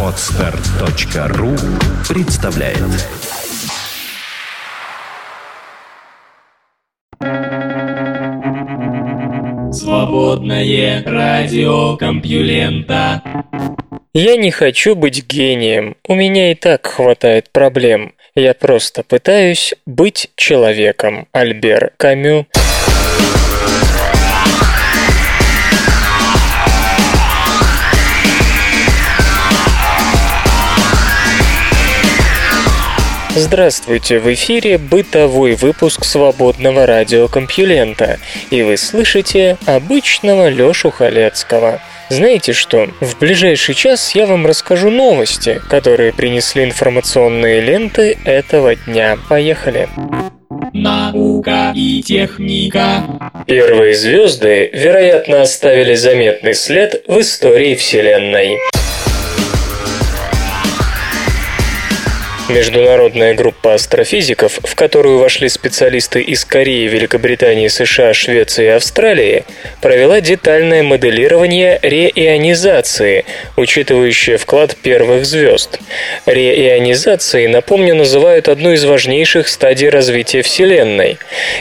Отстар.ру представляет Свободное радио Компьюлента Я не хочу быть гением, у меня и так хватает проблем. Я просто пытаюсь быть человеком. Альбер Камю. Здравствуйте, в эфире бытовой выпуск свободного радиокомпьюлента, и вы слышите обычного Лёшу Халецкого. Знаете что, в ближайший час я вам расскажу новости, которые принесли информационные ленты этого дня. Поехали! Наука и техника. Первые звезды, вероятно, оставили заметный след в истории Вселенной. Международная группа астрофизиков, в которую вошли специалисты из Кореи, Великобритании, США, Швеции и Австралии, провела детальное моделирование реионизации, учитывающее вклад первых звезд. Реионизацией, напомню, называют одну из важнейших стадий развития Вселенной,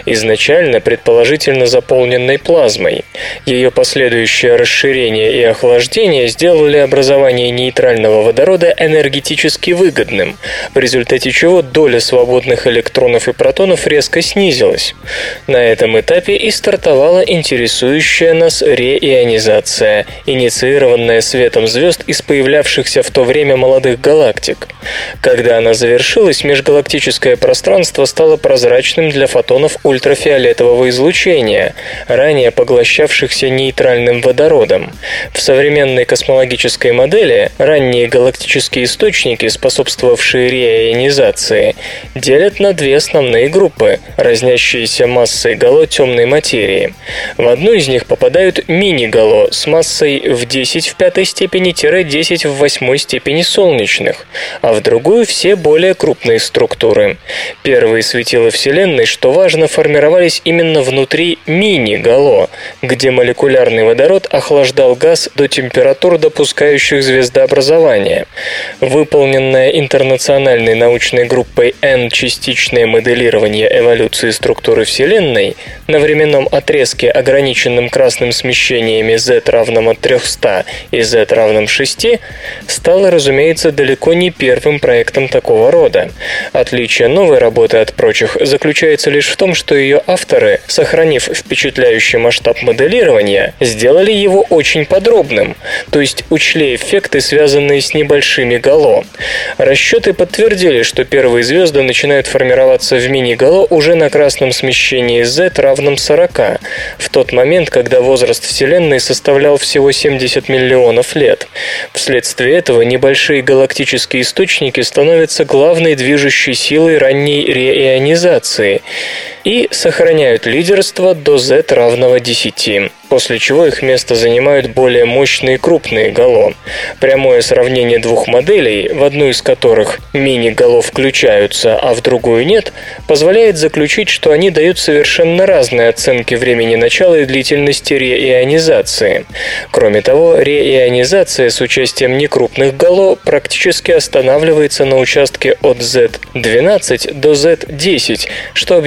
изначально предположительно заполненной плазмой. Ее последующее расширение и охлаждение сделали образование нейтрального водорода энергетически выгодным – в результате чего доля свободных электронов и протонов резко снизилась. На этом этапе и стартовала интересующая нас реионизация, инициированная светом звезд из появлявшихся в то время молодых галактик. Когда она завершилась, межгалактическое пространство стало прозрачным для фотонов ультрафиолетового излучения, ранее поглощавшихся нейтральным водородом. В современной космологической модели ранние галактические источники, способствовавшие ионизации делят на две основные группы, разнящиеся массой гало темной материи. В одну из них попадают мини-гало с массой в 10 в пятой степени-10 в восьмой степени солнечных, а в другую все более крупные структуры. Первые светила Вселенной, что важно, формировались именно внутри мини-гало, где молекулярный водород охлаждал газ до температур, допускающих звездообразование. Выполненная интернациональная Национальной научной группой N частичное моделирование эволюции структуры Вселенной на временном отрезке, ограниченном красным смещениями z равным от 300 и z равным 6, стало, разумеется, далеко не первым проектом такого рода. Отличие новой работы от прочих заключается лишь в том, что ее авторы, сохранив впечатляющий масштаб моделирования, сделали его очень подробным, то есть учли эффекты, связанные с небольшими гало. Расчеты под подтвердили, что первые звезды начинают формироваться в мини-гало уже на красном смещении Z равном 40, в тот момент, когда возраст Вселенной составлял всего 70 миллионов лет. Вследствие этого небольшие галактические источники становятся главной движущей силой ранней реионизации и сохраняют лидерство до Z равного 10 после чего их место занимают более мощные крупные гало. Прямое сравнение двух моделей, в одну из которых мини-гало включаются, а в другую нет, позволяет заключить, что они дают совершенно разные оценки времени начала и длительности реионизации. Кроме того, реионизация с участием некрупных гало практически останавливается на участке от Z12 до Z10, что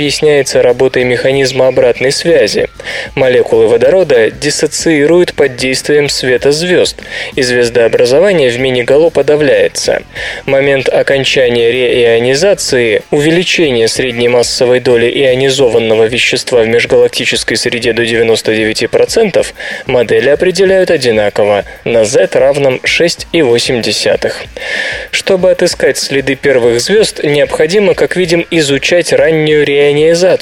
объясняется работой механизма обратной связи. Молекулы водорода диссоциируют под действием света звезд, и звездообразование в мини-гало подавляется. Момент окончания реионизации, увеличение средней массовой доли ионизованного вещества в межгалактической среде до 99%, модели определяют одинаково на z равном 6,8. Чтобы отыскать следы первых звезд, необходимо, как видим, изучать раннюю реионизацию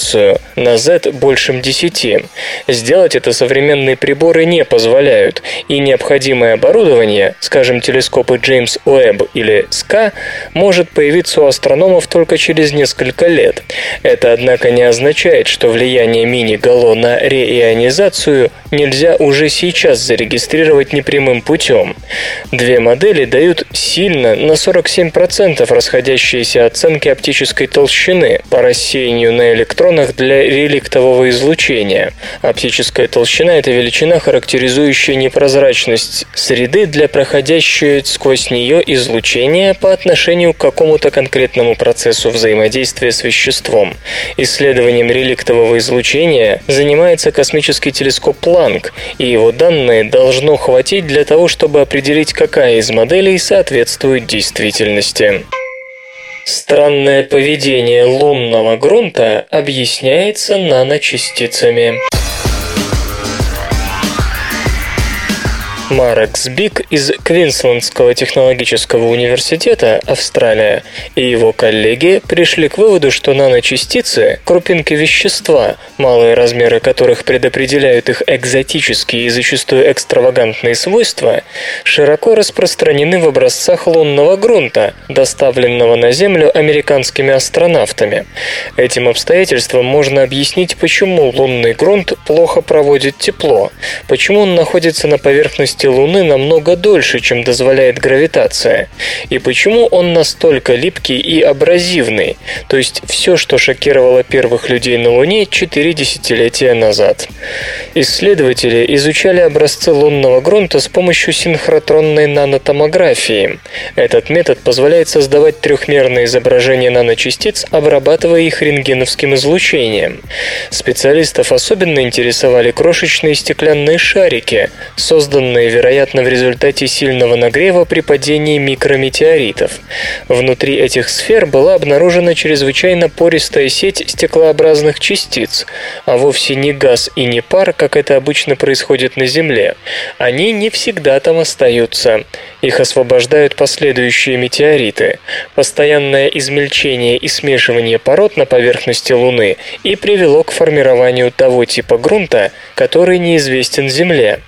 на z большим 10. Сделать это современные приборы не позволяют, и необходимое оборудование, скажем, телескопы Джеймс Уэбб или СКА, может появиться у астрономов только через несколько лет. Это, однако, не означает, что влияние мини-гало на реионизацию нельзя уже сейчас зарегистрировать непрямым путем. Две модели дают сильно на 47% расходящиеся оценки оптической толщины по рассеянию на электроны спектронах для реликтового излучения. Оптическая толщина – это величина, характеризующая непрозрачность среды для проходящего сквозь нее излучения по отношению к какому-то конкретному процессу взаимодействия с веществом. Исследованием реликтового излучения занимается космический телескоп Планк, и его данные должно хватить для того, чтобы определить, какая из моделей соответствует действительности. Странное поведение лунного грунта объясняется наночастицами. Марекс Бик из Квинслендского технологического университета, Австралия, и его коллеги пришли к выводу, что наночастицы – крупинки вещества, малые размеры которых предопределяют их экзотические и зачастую экстравагантные свойства, широко распространены в образцах лунного грунта, доставленного на Землю американскими астронавтами. Этим обстоятельством можно объяснить, почему лунный грунт плохо проводит тепло, почему он находится на поверхности поверхности Луны намного дольше, чем дозволяет гравитация, и почему он настолько липкий и абразивный, то есть все, что шокировало первых людей на Луне 4 десятилетия назад. Исследователи изучали образцы лунного грунта с помощью синхротронной нанотомографии. Этот метод позволяет создавать трехмерные изображения наночастиц, обрабатывая их рентгеновским излучением. Специалистов особенно интересовали крошечные стеклянные шарики, созданные образованные, вероятно, в результате сильного нагрева при падении микрометеоритов. Внутри этих сфер была обнаружена чрезвычайно пористая сеть стеклообразных частиц, а вовсе не газ и не пар, как это обычно происходит на Земле. Они не всегда там остаются. Их освобождают последующие метеориты. Постоянное измельчение и смешивание пород на поверхности Луны и привело к формированию того типа грунта, который неизвестен Земле.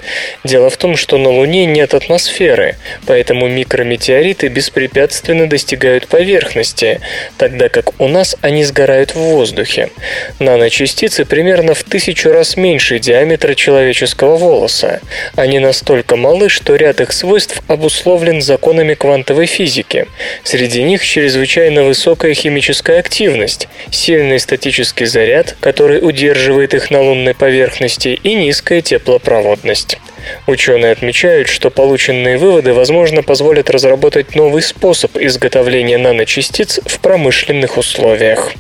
Дело в том, что на Луне нет атмосферы, поэтому микрометеориты беспрепятственно достигают поверхности, тогда как у нас они сгорают в воздухе. Наночастицы примерно в тысячу раз меньше диаметра человеческого волоса. Они настолько малы, что ряд их свойств обусловлен обусловлен законами квантовой физики. Среди них чрезвычайно высокая химическая активность, сильный статический заряд, который удерживает их на лунной поверхности, и низкая теплопроводность. Ученые отмечают, что полученные выводы, возможно, позволят разработать новый способ изготовления наночастиц в промышленных условиях.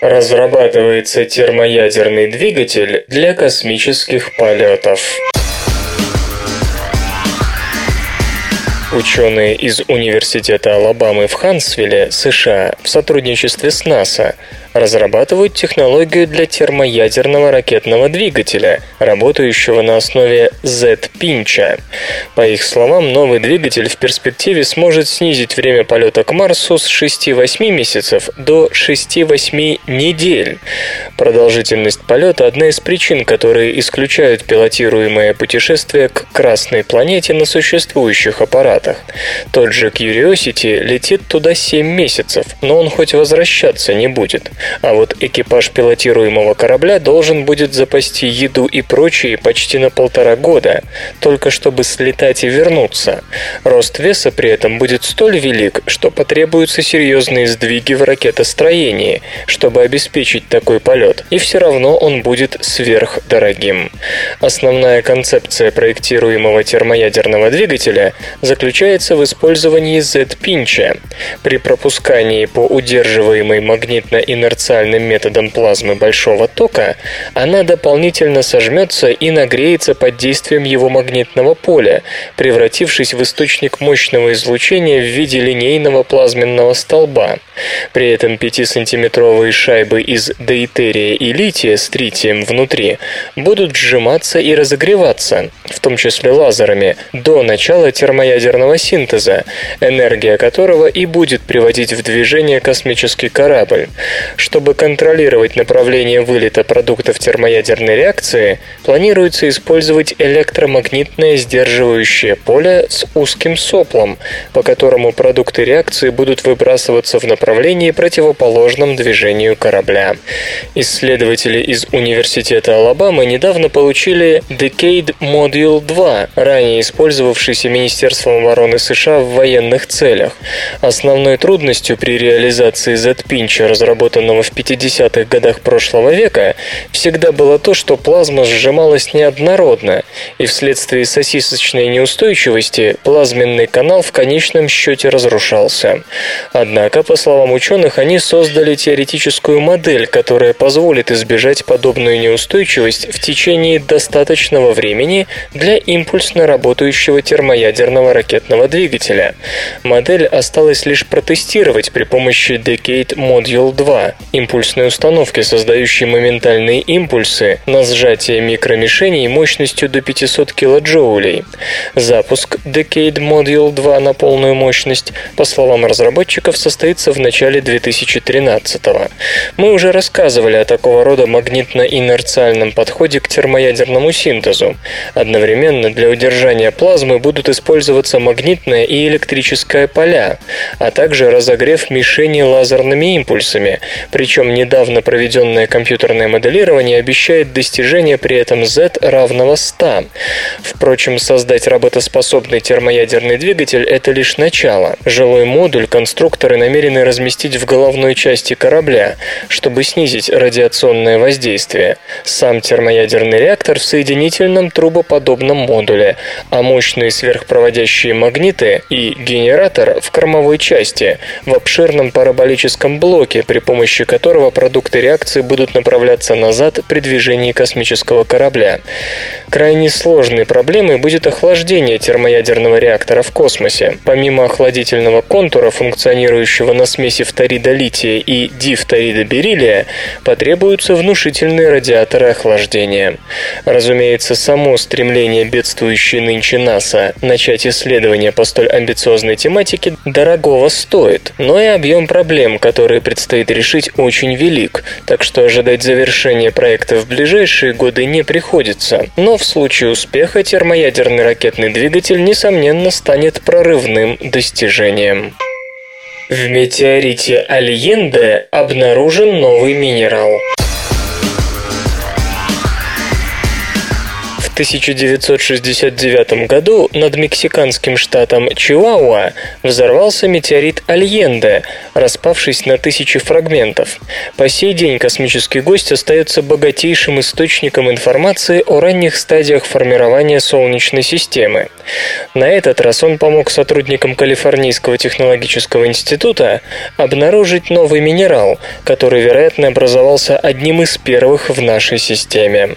Разрабатывается термоядерный двигатель для космических полетов. Ученые из Университета Алабамы в Хансвилле, США, в сотрудничестве с НАСА разрабатывают технологию для термоядерного ракетного двигателя, работающего на основе Z-пинча. По их словам, новый двигатель в перспективе сможет снизить время полета к Марсу с 6-8 месяцев до 6-8 недель. Продолжительность полета – одна из причин, которые исключают пилотируемое путешествие к Красной планете на существующих аппаратах. Тот же Curiosity летит туда 7 месяцев, но он хоть возвращаться не будет. А вот экипаж пилотируемого корабля должен будет запасти еду и прочее почти на полтора года, только чтобы слетать и вернуться. Рост веса при этом будет столь велик, что потребуются серьезные сдвиги в ракетостроении, чтобы обеспечить такой полет, и все равно он будет сверхдорогим. Основная концепция проектируемого термоядерного двигателя заключается в использовании Z-пинча. При пропускании по удерживаемой магнитно-инертной инерциальным методом плазмы большого тока, она дополнительно сожмется и нагреется под действием его магнитного поля, превратившись в источник мощного излучения в виде линейного плазменного столба. При этом 5-сантиметровые шайбы из дейтерия и лития с тритием внутри будут сжиматься и разогреваться, в том числе лазерами, до начала термоядерного синтеза, энергия которого и будет приводить в движение космический корабль. Чтобы контролировать направление вылета продуктов термоядерной реакции, планируется использовать электромагнитное сдерживающее поле с узким соплом, по которому продукты реакции будут выбрасываться в направлении противоположном движению корабля. Исследователи из Университета Алабамы недавно получили Decade Module 2, ранее использовавшийся Министерством обороны США в военных целях. Основной трудностью при реализации Z-Pinch, разработанного в 50-х годах прошлого века, всегда было то, что плазма сжималась неоднородно, и вследствие сосисочной неустойчивости плазменный канал в конечном счете разрушался. Однако, по словам ученых, они создали теоретическую модель, которая позволит избежать подобную неустойчивость в течение достаточного времени для импульсно работающего термоядерного ракетного двигателя. Модель осталось лишь протестировать при помощи Decade Module 2, импульсной установки, создающей моментальные импульсы на сжатие микромишеней мощностью до 500 килоджоулей. Запуск Decade Module 2 на полную мощность, по словам разработчиков, состоится в начале 2013 -го. Мы уже рассказывали о такого рода магнитно-инерциальном подходе к термоядерному синтезу. Одновременно для удержания плазмы будут использоваться магнитное и электрическое поля, а также разогрев мишени лазерными импульсами, причем недавно проведенное компьютерное моделирование обещает достижение при этом Z равного 100. Впрочем, создать работоспособный термоядерный двигатель – это лишь начало. Жилой модуль конструкторы намерены разместить в головной части корабля, чтобы снизить радиационное воздействие. Сам термоядерный реактор в соединительном трубоподобном модуле, а мощные сверхпроводящие магниты и генератор в кормовой части, в обширном параболическом блоке, при помощи которого продукты реакции будут направляться назад при движении космического корабля. Крайне сложной проблемой будет охлаждение термоядерного реактора в космосе. Помимо охладительного контура, функционирующего на смеси фторида лития и дифторида бериллия, потребуются внушительные радиаторы охлаждения. Разумеется, само стремление бедствующей нынче НАСА начать исследования по столь амбициозной тематике дорогого стоит, но и объем проблем, которые предстоит решить, очень велик, так что ожидать завершения проекта в ближайшие годы не приходится. Но в случае успеха термоядерный ракетный двигатель, несомненно, станет прорывным достижением. В метеорите Альенде обнаружен новый минерал. 1969 году над мексиканским штатом Чиуауа взорвался метеорит Альенде, распавшись на тысячи фрагментов. По сей день космический гость остается богатейшим источником информации о ранних стадиях формирования Солнечной системы. На этот раз он помог сотрудникам Калифорнийского технологического института обнаружить новый минерал, который, вероятно, образовался одним из первых в нашей системе.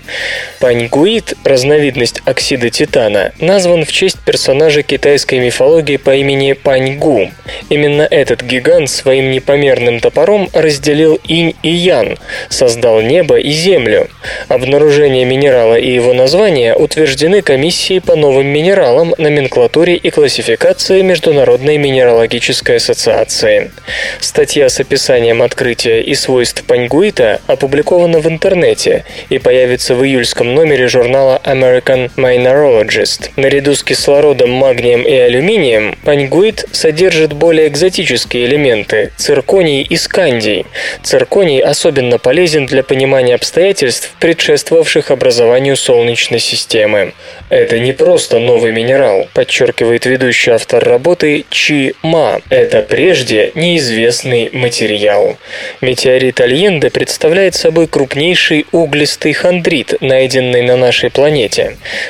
Паньгуит – разновидность разновидность оксида титана, назван в честь персонажа китайской мифологии по имени Паньгу. Именно этот гигант своим непомерным топором разделил инь и ян, создал небо и землю. Обнаружение минерала и его название утверждены комиссией по новым минералам, номенклатуре и классификации Международной минералогической ассоциации. Статья с описанием открытия и свойств паньгуита опубликована в интернете и появится в июльском номере журнала American Mineralogist. Наряду с кислородом, магнием и алюминием, паньгуит содержит более экзотические элементы – цирконий и скандий. Цирконий особенно полезен для понимания обстоятельств, предшествовавших образованию Солнечной системы. Это не просто новый минерал, подчеркивает ведущий автор работы Чи Ма. Это прежде неизвестный материал. Метеорит Альенде представляет собой крупнейший углистый хондрит, найденный на нашей планете.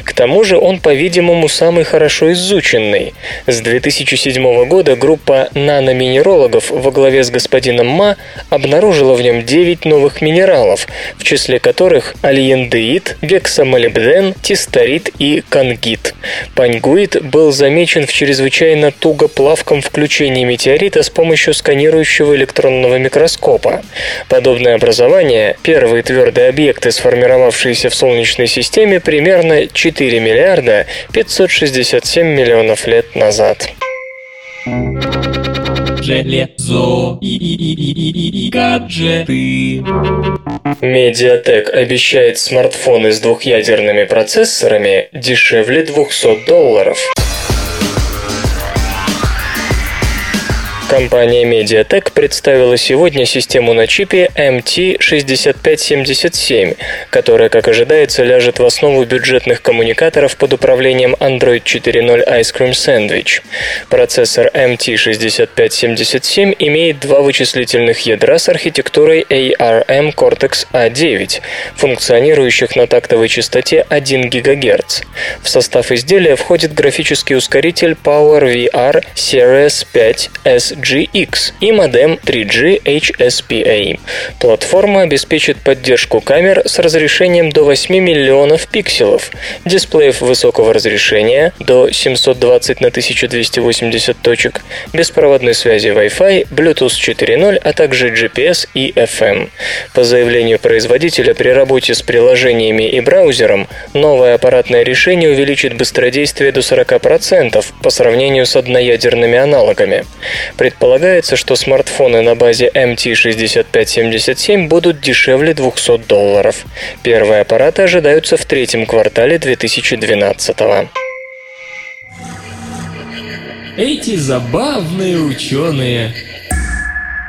К тому же он, по-видимому, самый хорошо изученный. С 2007 года группа наноминерологов во главе с господином Ма обнаружила в нем 9 новых минералов, в числе которых альендеид, гексамолибден, тисторит и конгит. Паньгуит был замечен в чрезвычайно тугоплавком включении метеорита с помощью сканирующего электронного микроскопа. Подобное образование, первые твердые объекты, сформировавшиеся в Солнечной системе примерно 4 миллиарда 567 миллионов лет назад. Железо и, и, и, и, и, и гаджеты. Медиатек обещает смартфоны с двухъядерными процессорами дешевле 200 долларов. Компания Mediatek представила сегодня систему на чипе MT6577, которая, как ожидается, ляжет в основу бюджетных коммуникаторов под управлением Android 4.0 Ice Cream Sandwich. Процессор MT6577 имеет два вычислительных ядра с архитектурой ARM Cortex A9, функционирующих на тактовой частоте 1 ГГц. В состав изделия входит графический ускоритель PowerVR Series 5 SGX и модем 3G HSPA. Платформа обеспечит поддержку камер с разрешением до 8 миллионов пикселов, дисплеев высокого разрешения до 720 на 1280 точек, беспроводной связи Wi-Fi, Bluetooth 4.0, а также GPS и FM. По заявлению производителя, при работе с приложениями и браузером новое аппаратное решение увеличит быстродействие до 40% по сравнению с одноядерными аналогами. Предполагается, что смартфоны на базе MT6577 будут дешевле 200 долларов. Первые аппараты ожидаются в третьем квартале 2012 года. Эти забавные ученые.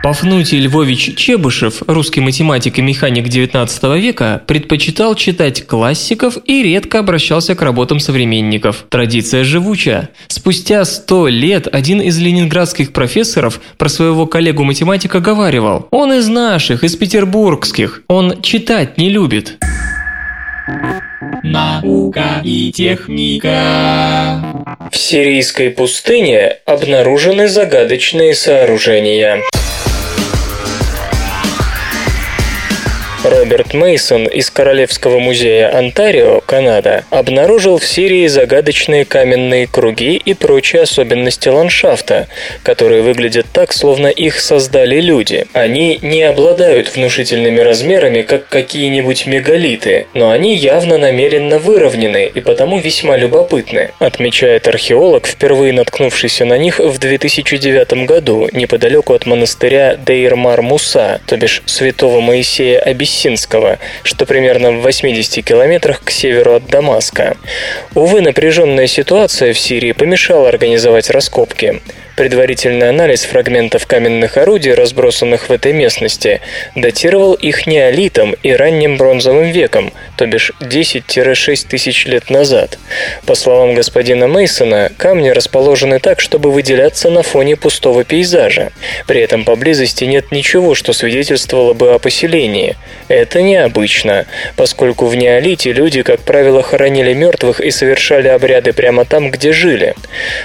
Пафнутий Львович Чебышев, русский математик и механик XIX века, предпочитал читать классиков и редко обращался к работам современников. Традиция живучая. Спустя сто лет один из ленинградских профессоров про своего коллегу-математика говаривал «Он из наших, из петербургских, он читать не любит». Наука и техника. В сирийской пустыне обнаружены загадочные сооружения. Роберт Мейсон из Королевского музея Онтарио, Канада, обнаружил в Сирии загадочные каменные круги и прочие особенности ландшафта, которые выглядят так, словно их создали люди. Они не обладают внушительными размерами, как какие-нибудь мегалиты, но они явно намеренно выровнены и потому весьма любопытны, отмечает археолог, впервые наткнувшийся на них в 2009 году неподалеку от монастыря Дейр-Мар-Муса, то бишь святого Моисея Абиссинского Абиссинского, что примерно в 80 километрах к северу от Дамаска. Увы, напряженная ситуация в Сирии помешала организовать раскопки. Предварительный анализ фрагментов каменных орудий, разбросанных в этой местности, датировал их неолитом и ранним бронзовым веком, то бишь 10-6 тысяч лет назад. По словам господина Мейсона, камни расположены так, чтобы выделяться на фоне пустого пейзажа. При этом поблизости нет ничего, что свидетельствовало бы о поселении. Это необычно, поскольку в неолите люди, как правило, хоронили мертвых и совершали обряды прямо там, где жили.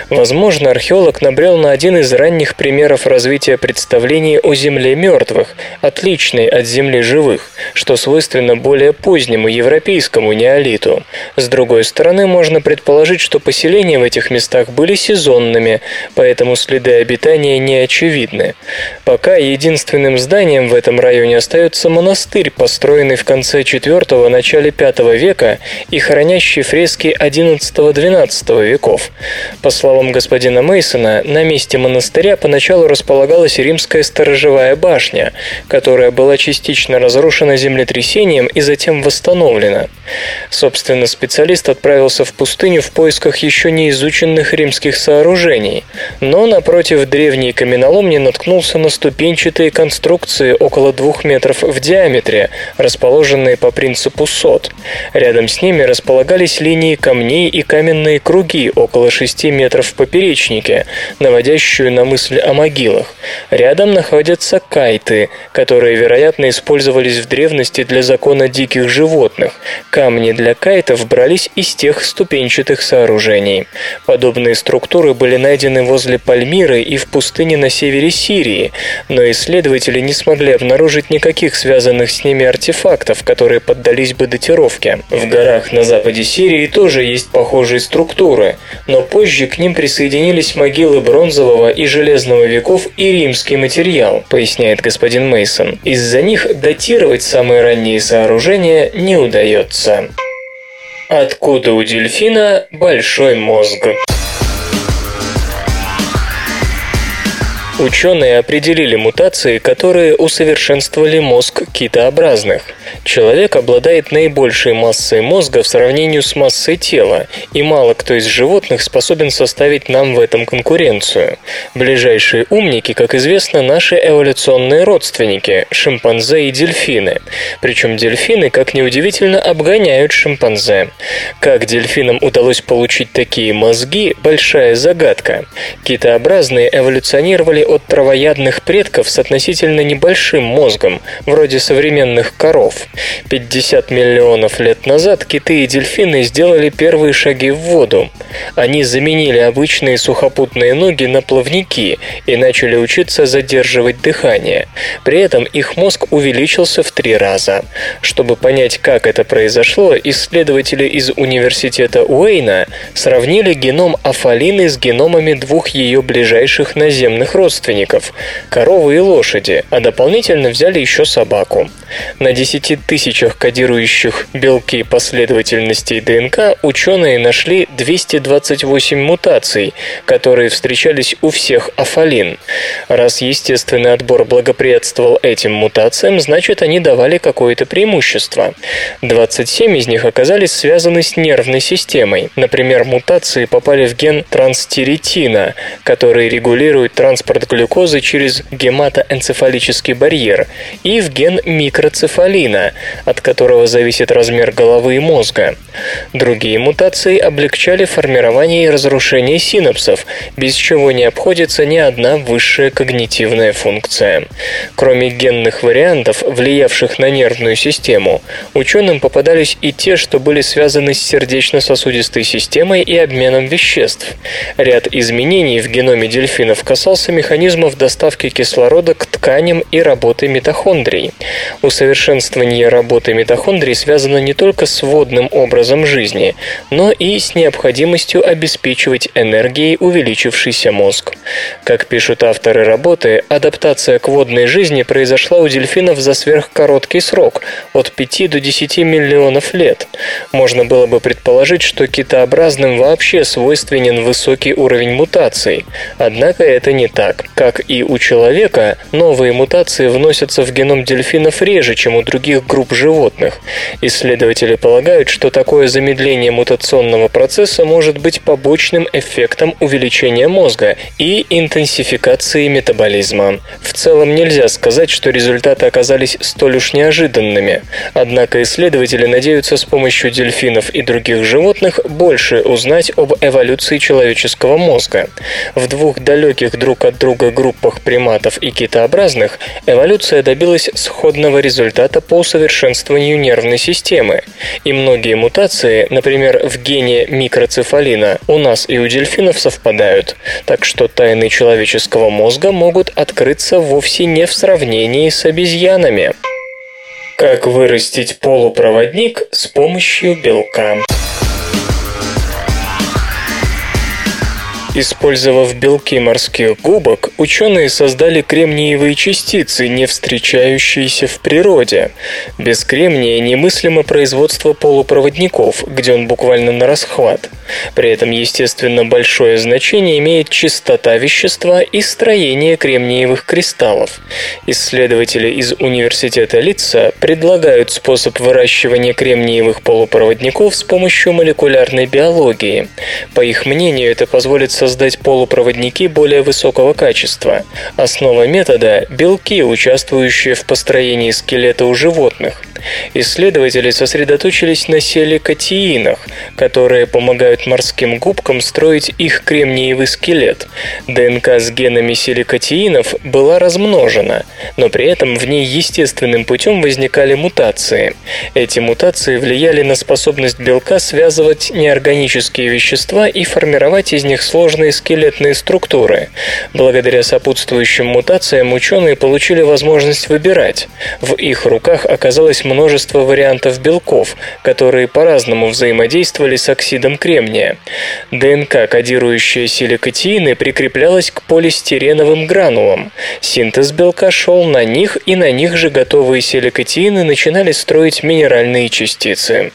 Возможно, археолог набрел на один из ранних примеров развития представлений о Земле мертвых, отличной от Земли живых, что свойственно более позднему европейскому неолиту. С другой стороны, можно предположить, что поселения в этих местах были сезонными, поэтому следы обитания не очевидны. Пока единственным зданием в этом районе остается монастырь, построенный в конце IV – начале V века и хранящий фрески XI-XII веков. По словам господина Мейсона, на месте монастыря поначалу располагалась римская сторожевая башня, которая была частично разрушена землетрясением и затем восстановлена. Собственно, специалист отправился в пустыню в поисках еще не изученных римских сооружений, но напротив древней каменоломни наткнулся на ступенчатые конструкции около двух метров в диаметре, расположенные по принципу сот. Рядом с ними располагались линии камней и каменные круги около 6 метров в поперечнике, наводящую на мысль о могилах. Рядом находятся кайты, которые, вероятно, использовались в древности для закона диких животных. Камни для кайтов брались из тех ступенчатых сооружений. Подобные структуры были найдены возле Пальмиры и в пустыне на севере Сирии, но исследователи не смогли обнаружить никаких связанных с ними артефактов, которые поддались бы датировке. В горах на западе Сирии тоже есть похожие структуры, но позже к ним присоединились могилы бронзового и железного веков и римский материал, поясняет господин Мейсон. Из-за них датировать самые ранние сооружения не удается. Откуда у дельфина большой мозг? Ученые определили мутации, которые усовершенствовали мозг китообразных. Человек обладает наибольшей массой мозга в сравнении с массой тела, и мало кто из животных способен составить нам в этом конкуренцию. Ближайшие умники, как известно, наши эволюционные родственники – шимпанзе и дельфины. Причем дельфины, как неудивительно, обгоняют шимпанзе. Как дельфинам удалось получить такие мозги – большая загадка. Китообразные эволюционировали от травоядных предков с относительно небольшим мозгом, вроде современных коров. 50 миллионов лет назад киты и дельфины сделали первые шаги в воду. Они заменили обычные сухопутные ноги на плавники и начали учиться задерживать дыхание. При этом их мозг увеличился в три раза. Чтобы понять, как это произошло, исследователи из университета Уэйна сравнили геном афалины с геномами двух ее ближайших наземных родственников – коровы и лошади, а дополнительно взяли еще собаку. На 10 тысячах кодирующих белки последовательностей ДНК ученые нашли 228 мутаций, которые встречались у всех афалин. Раз естественный отбор благоприятствовал этим мутациям, значит они давали какое-то преимущество. 27 из них оказались связаны с нервной системой. Например, мутации попали в ген транстиритина, который регулирует транспорт глюкозы через гематоэнцефалический барьер, и в ген микроцефалина, от которого зависит размер головы и мозга. Другие мутации облегчали формирование и разрушение синапсов, без чего не обходится ни одна высшая когнитивная функция. Кроме генных вариантов, влиявших на нервную систему, ученым попадались и те, что были связаны с сердечно-сосудистой системой и обменом веществ. Ряд изменений в геноме дельфинов касался механизмов доставки кислорода к тканям и работы митохондрий. Усовершенствование работы митохондрий связано не только с водным образом жизни, но и с необходимостью обеспечивать энергией увеличившийся мозг. Как пишут авторы работы, адаптация к водной жизни произошла у дельфинов за сверхкороткий срок – от 5 до 10 миллионов лет. Можно было бы предположить, что китообразным вообще свойственен высокий уровень мутаций. Однако это не так. Как и у человека, новые мутации вносятся в геном дельфинов реже, чем у других групп животных. Исследователи полагают, что такое замедление мутационного процесса может быть побочным эффектом увеличения мозга и интенсификации метаболизма. В целом нельзя сказать, что результаты оказались столь уж неожиданными. Однако исследователи надеются с помощью дельфинов и других животных больше узнать об эволюции человеческого мозга. В двух далеких друг от друга группах приматов и китообразных эволюция добилась сходного результата по усовершенствованию нервной системы. И многие мутации, например, в гене микроцефалина, у нас и у дельфинов совпадают. Так что тайны человеческого мозга могут открыться вовсе не в сравнении с обезьянами. Как вырастить полупроводник с помощью белка? Использовав белки морских губок, ученые создали кремниевые частицы, не встречающиеся в природе. Без кремния немыслимо производство полупроводников, где он буквально на расхват. При этом, естественно, большое значение имеет чистота вещества и строение кремниевых кристаллов. Исследователи из университета Литца предлагают способ выращивания кремниевых полупроводников с помощью молекулярной биологии. По их мнению, это позволит создать полупроводники более высокого качества. Основа метода – белки, участвующие в построении скелета у животных. Исследователи сосредоточились на силикатиинах, которые помогают морским губкам строить их кремниевый скелет. ДНК с генами силикатиинов была размножена, но при этом в ней естественным путем возникали мутации. Эти мутации влияли на способность белка связывать неорганические вещества и формировать из них сложные сложные скелетные структуры. Благодаря сопутствующим мутациям ученые получили возможность выбирать. В их руках оказалось множество вариантов белков, которые по-разному взаимодействовали с оксидом кремния. ДНК, кодирующая силикатиины, прикреплялась к полистиреновым гранулам. Синтез белка шел на них, и на них же готовые силикатиины начинали строить минеральные частицы.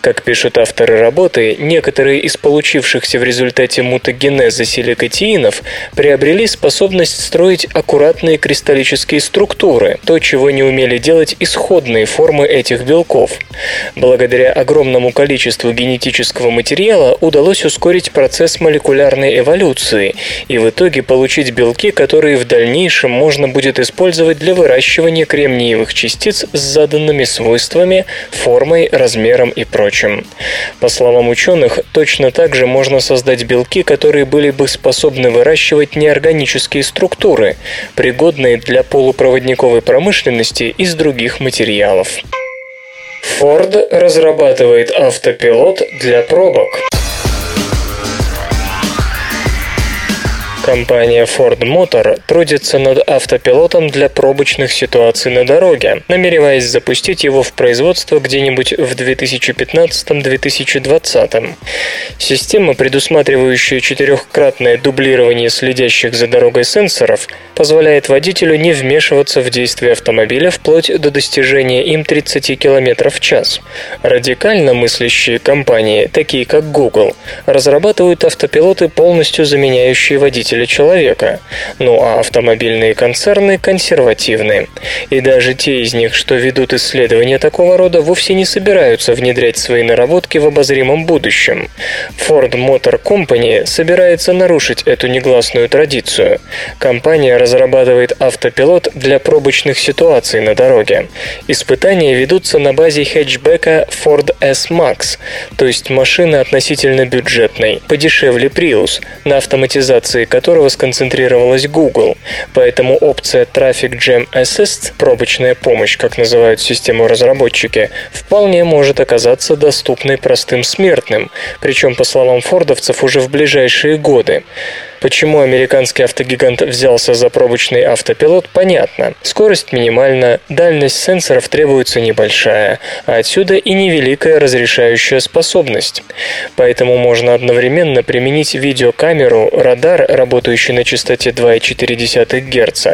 Как пишут авторы работы, некоторые из получившихся в результате мутаген генеза силикатиинов приобрели способность строить аккуратные кристаллические структуры, то, чего не умели делать исходные формы этих белков. Благодаря огромному количеству генетического материала удалось ускорить процесс молекулярной эволюции и в итоге получить белки, которые в дальнейшем можно будет использовать для выращивания кремниевых частиц с заданными свойствами, формой, размером и прочим. По словам ученых, точно так же можно создать белки, которые были бы способны выращивать неорганические структуры, пригодные для полупроводниковой промышленности из других материалов. Ford разрабатывает автопилот для пробок. Компания Ford Motor трудится над автопилотом для пробочных ситуаций на дороге, намереваясь запустить его в производство где-нибудь в 2015-2020. Система, предусматривающая четырехкратное дублирование следящих за дорогой сенсоров, позволяет водителю не вмешиваться в действие автомобиля вплоть до достижения им 30 км в час. Радикально мыслящие компании, такие как Google, разрабатывают автопилоты, полностью заменяющие водителя человека, ну а автомобильные концерны консервативны. И даже те из них, что ведут исследования такого рода, вовсе не собираются внедрять свои наработки в обозримом будущем. Ford Motor Company собирается нарушить эту негласную традицию. Компания разрабатывает автопилот для пробочных ситуаций на дороге. Испытания ведутся на базе хэтчбека Ford S-Max, то есть машины относительно бюджетной, подешевле Prius, на автоматизации которой которого сконцентрировалась Google. Поэтому опция Traffic Jam Assist, пробочная помощь, как называют систему разработчики, вполне может оказаться доступной простым смертным, причем, по словам фордовцев, уже в ближайшие годы. Почему американский автогигант взялся за пробочный автопилот, понятно. Скорость минимальна, дальность сенсоров требуется небольшая, а отсюда и невеликая разрешающая способность. Поэтому можно одновременно применить видеокамеру, радар, работающий на частоте 2,4 Гц,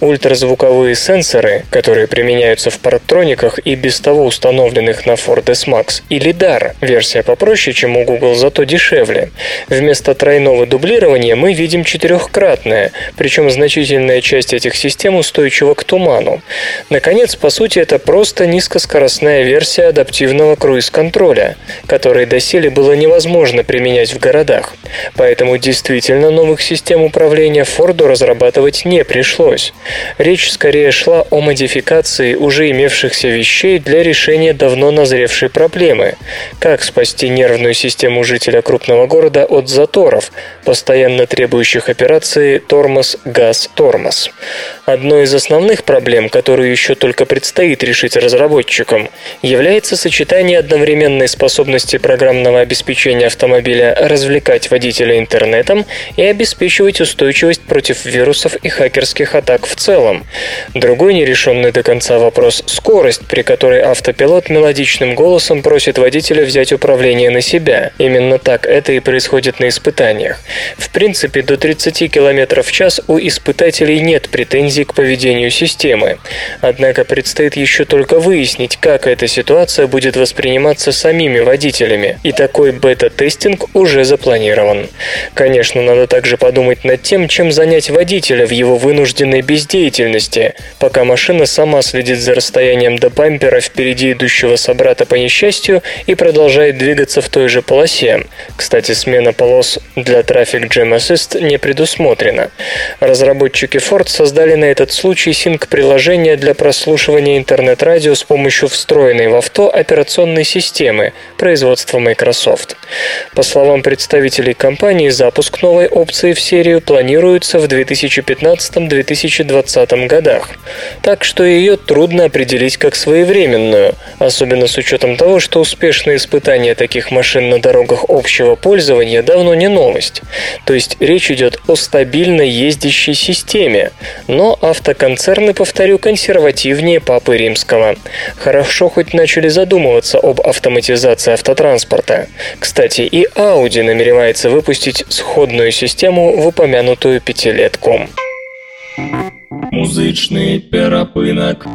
ультразвуковые сенсоры, которые применяются в парктрониках и без того установленных на Ford S-Max, и лидар, версия попроще, чем у Google, зато дешевле. Вместо тройного дублирования мы видим четырехкратное, причем значительная часть этих систем устойчива к туману. Наконец, по сути, это просто низкоскоростная версия адаптивного круиз-контроля, который доселе было невозможно применять в городах. Поэтому действительно новых систем управления Форду разрабатывать не пришлось. Речь скорее шла о модификации уже имевшихся вещей для решения давно назревшей проблемы. Как спасти нервную систему жителя крупного города от заторов, постоянно требующих требующих операции тормоз-газ-тормоз. Одной из основных проблем, которую еще только предстоит решить разработчикам, является сочетание одновременной способности программного обеспечения автомобиля развлекать водителя интернетом и обеспечивать устойчивость против вирусов и хакерских атак в целом. Другой нерешенный до конца вопрос – скорость, при которой автопилот мелодичным голосом просит водителя взять управление на себя. Именно так это и происходит на испытаниях. В принципе, до 30 км в час у испытателей нет претензий к поведению системы. Однако предстоит еще только выяснить, как эта ситуация будет восприниматься самими водителями. И такой бета-тестинг уже запланирован. Конечно, надо также подумать над тем, чем занять водителя в его вынужденной бездеятельности, пока машина сама следит за расстоянием до бампера впереди идущего собрата по несчастью и продолжает двигаться в той же полосе. Кстати, смена полос для Traffic Jam Assist не предусмотрено. Разработчики Ford создали на этот случай синк-приложение для прослушивания интернет-радио с помощью встроенной в авто операционной системы производства Microsoft. По словам представителей компании, запуск новой опции в серию планируется в 2015-2020 годах. Так что ее трудно определить как своевременную, особенно с учетом того, что успешные испытания таких машин на дорогах общего пользования давно не новость. То есть речь идет о стабильно ездящей системе, но автоконцерны, повторю, консервативнее Папы Римского. Хорошо хоть начали задумываться об автоматизации автотранспорта. Кстати, и Audi намеревается выпустить сходную систему в упомянутую пятилетку. Музычный перапынок.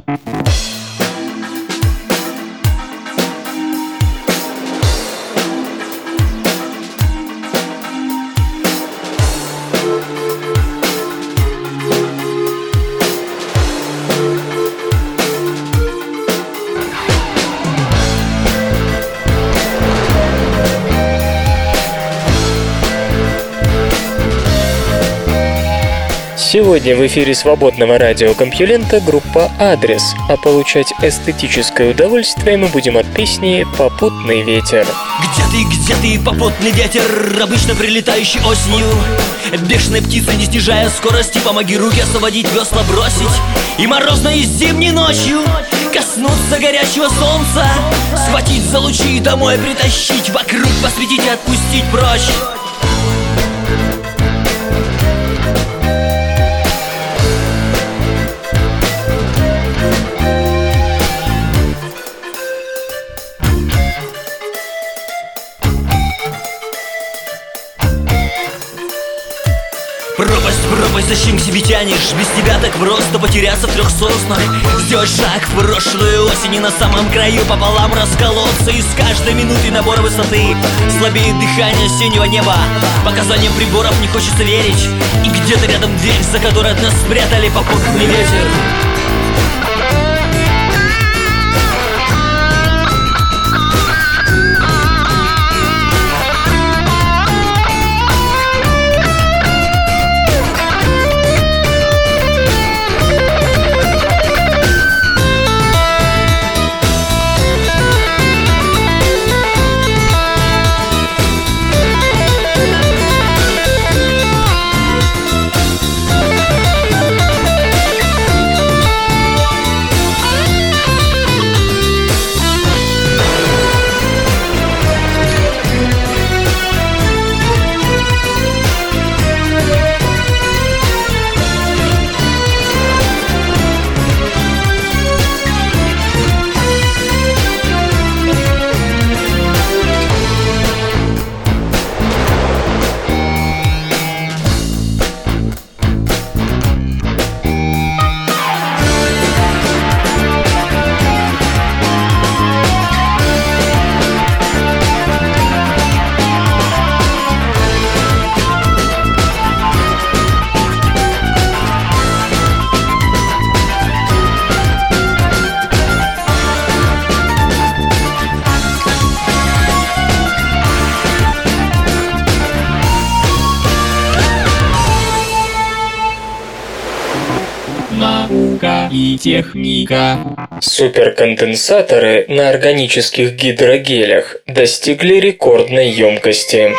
Сегодня в эфире свободного радиокомпьюлента группа «Адрес», а получать эстетическое удовольствие мы будем от песни «Попутный ветер». Где ты, где ты, попутный ветер, обычно прилетающий осенью? Бешеные птицы, не снижая скорости, помоги руки освободить, весла бросить. И морозной зимней ночью коснуться горячего солнца Схватить за лучи и домой притащить, вокруг посветить и отпустить прочь тянешь? Без тебя так просто потеряться в трех соснах? Сделать шаг в прошлую осень и на самом краю пополам расколоться. И с каждой минутой набора высоты Слабеет дыхание осеннего неба. Показаниям приборов не хочется верить. И где-то рядом дверь, за которой от нас спрятали попутный ветер и техника. Суперконденсаторы на органических гидрогелях достигли рекордной емкости.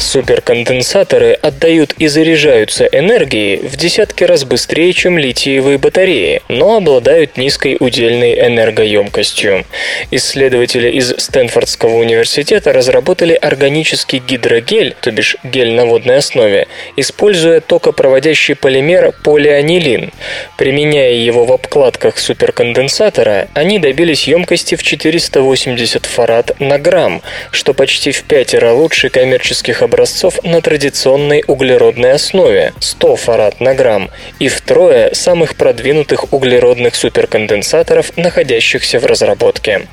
Суперконденсаторы отдают и заряжаются энергией в десятки раз быстрее, чем литиевые батареи, но обладают низкой удельной энергоемкостью. Исследователи из Стэнфордского университета разработали органический гидрогель, то бишь гель на водной основе, используя токопроводящий полимер полианилин. Применяя его в обкладках суперконденсатора, они добились емкости в 480 фарад на грамм, что почти в пятеро лучше коммерческих образцов на традиционной углеродной основе 100 фарад на грамм и втрое самых продвинутых углеродных суперконденсаторов, находящихся в разработке.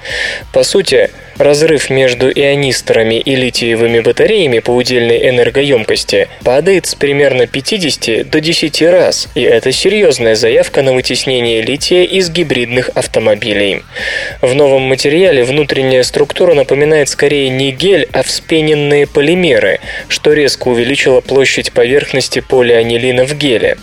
По сути, разрыв между ионисторами и литиевыми батареями по удельной энергоемкости падает с примерно 50 до 10 раз, и это серьезная заявка на вытеснение лития из гибридных автомобилей. В новом материале внутренняя структура напоминает скорее не гель, а вспененные полимеры, что резко увеличило площадь поверхности полианилина в геле.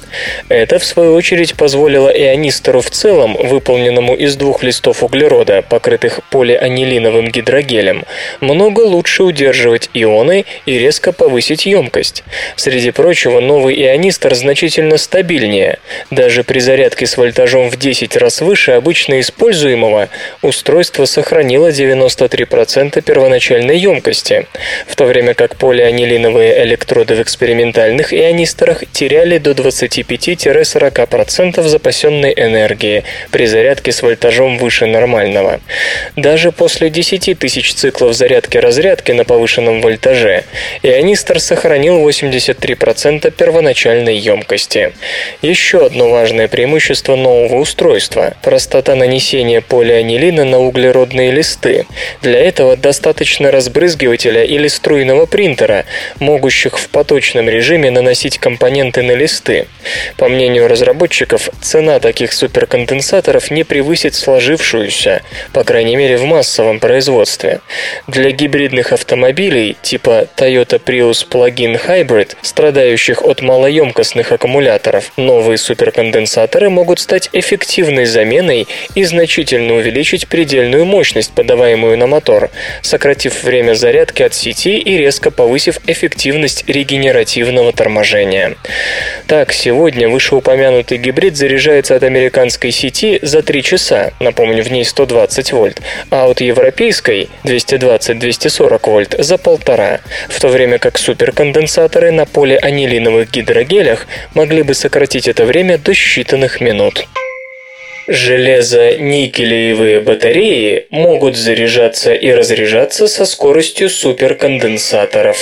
Это, в свою очередь, позволило ионистору в целом, выполненному из двух листов углерода, покрытых полианилиновым гидрогелем, много лучше удерживать ионы и резко повысить емкость. Среди прочего, новый ионистор значительно стабильнее. Даже при зарядке с вольтажом в 10 раз выше обычно используемого устройство сохранило 93% первоначальной емкости, в то время как полианилин полианилиновые электроды в экспериментальных ионисторах теряли до 25-40% запасенной энергии при зарядке с вольтажом выше нормального. Даже после 10 тысяч циклов зарядки-разрядки на повышенном вольтаже ионистор сохранил 83% первоначальной емкости. Еще одно важное преимущество нового устройства – простота нанесения полианилина на углеродные листы. Для этого достаточно разбрызгивателя или струйного принтера, могущих в поточном режиме наносить компоненты на листы. По мнению разработчиков, цена таких суперконденсаторов не превысит сложившуюся, по крайней мере в массовом производстве. Для гибридных автомобилей типа Toyota Prius Plug-in Hybrid, страдающих от малоемкостных аккумуляторов, новые суперконденсаторы могут стать эффективной заменой и значительно увеличить предельную мощность, подаваемую на мотор, сократив время зарядки от сети и резко повысив эффективность регенеративного торможения. Так, сегодня вышеупомянутый гибрид заряжается от американской сети за 3 часа, напомню, в ней 120 вольт, а от европейской 220-240 вольт за полтора, в то время как суперконденсаторы на полианилиновых гидрогелях могли бы сократить это время до считанных минут. Железо-никелевые батареи могут заряжаться и разряжаться со скоростью суперконденсаторов.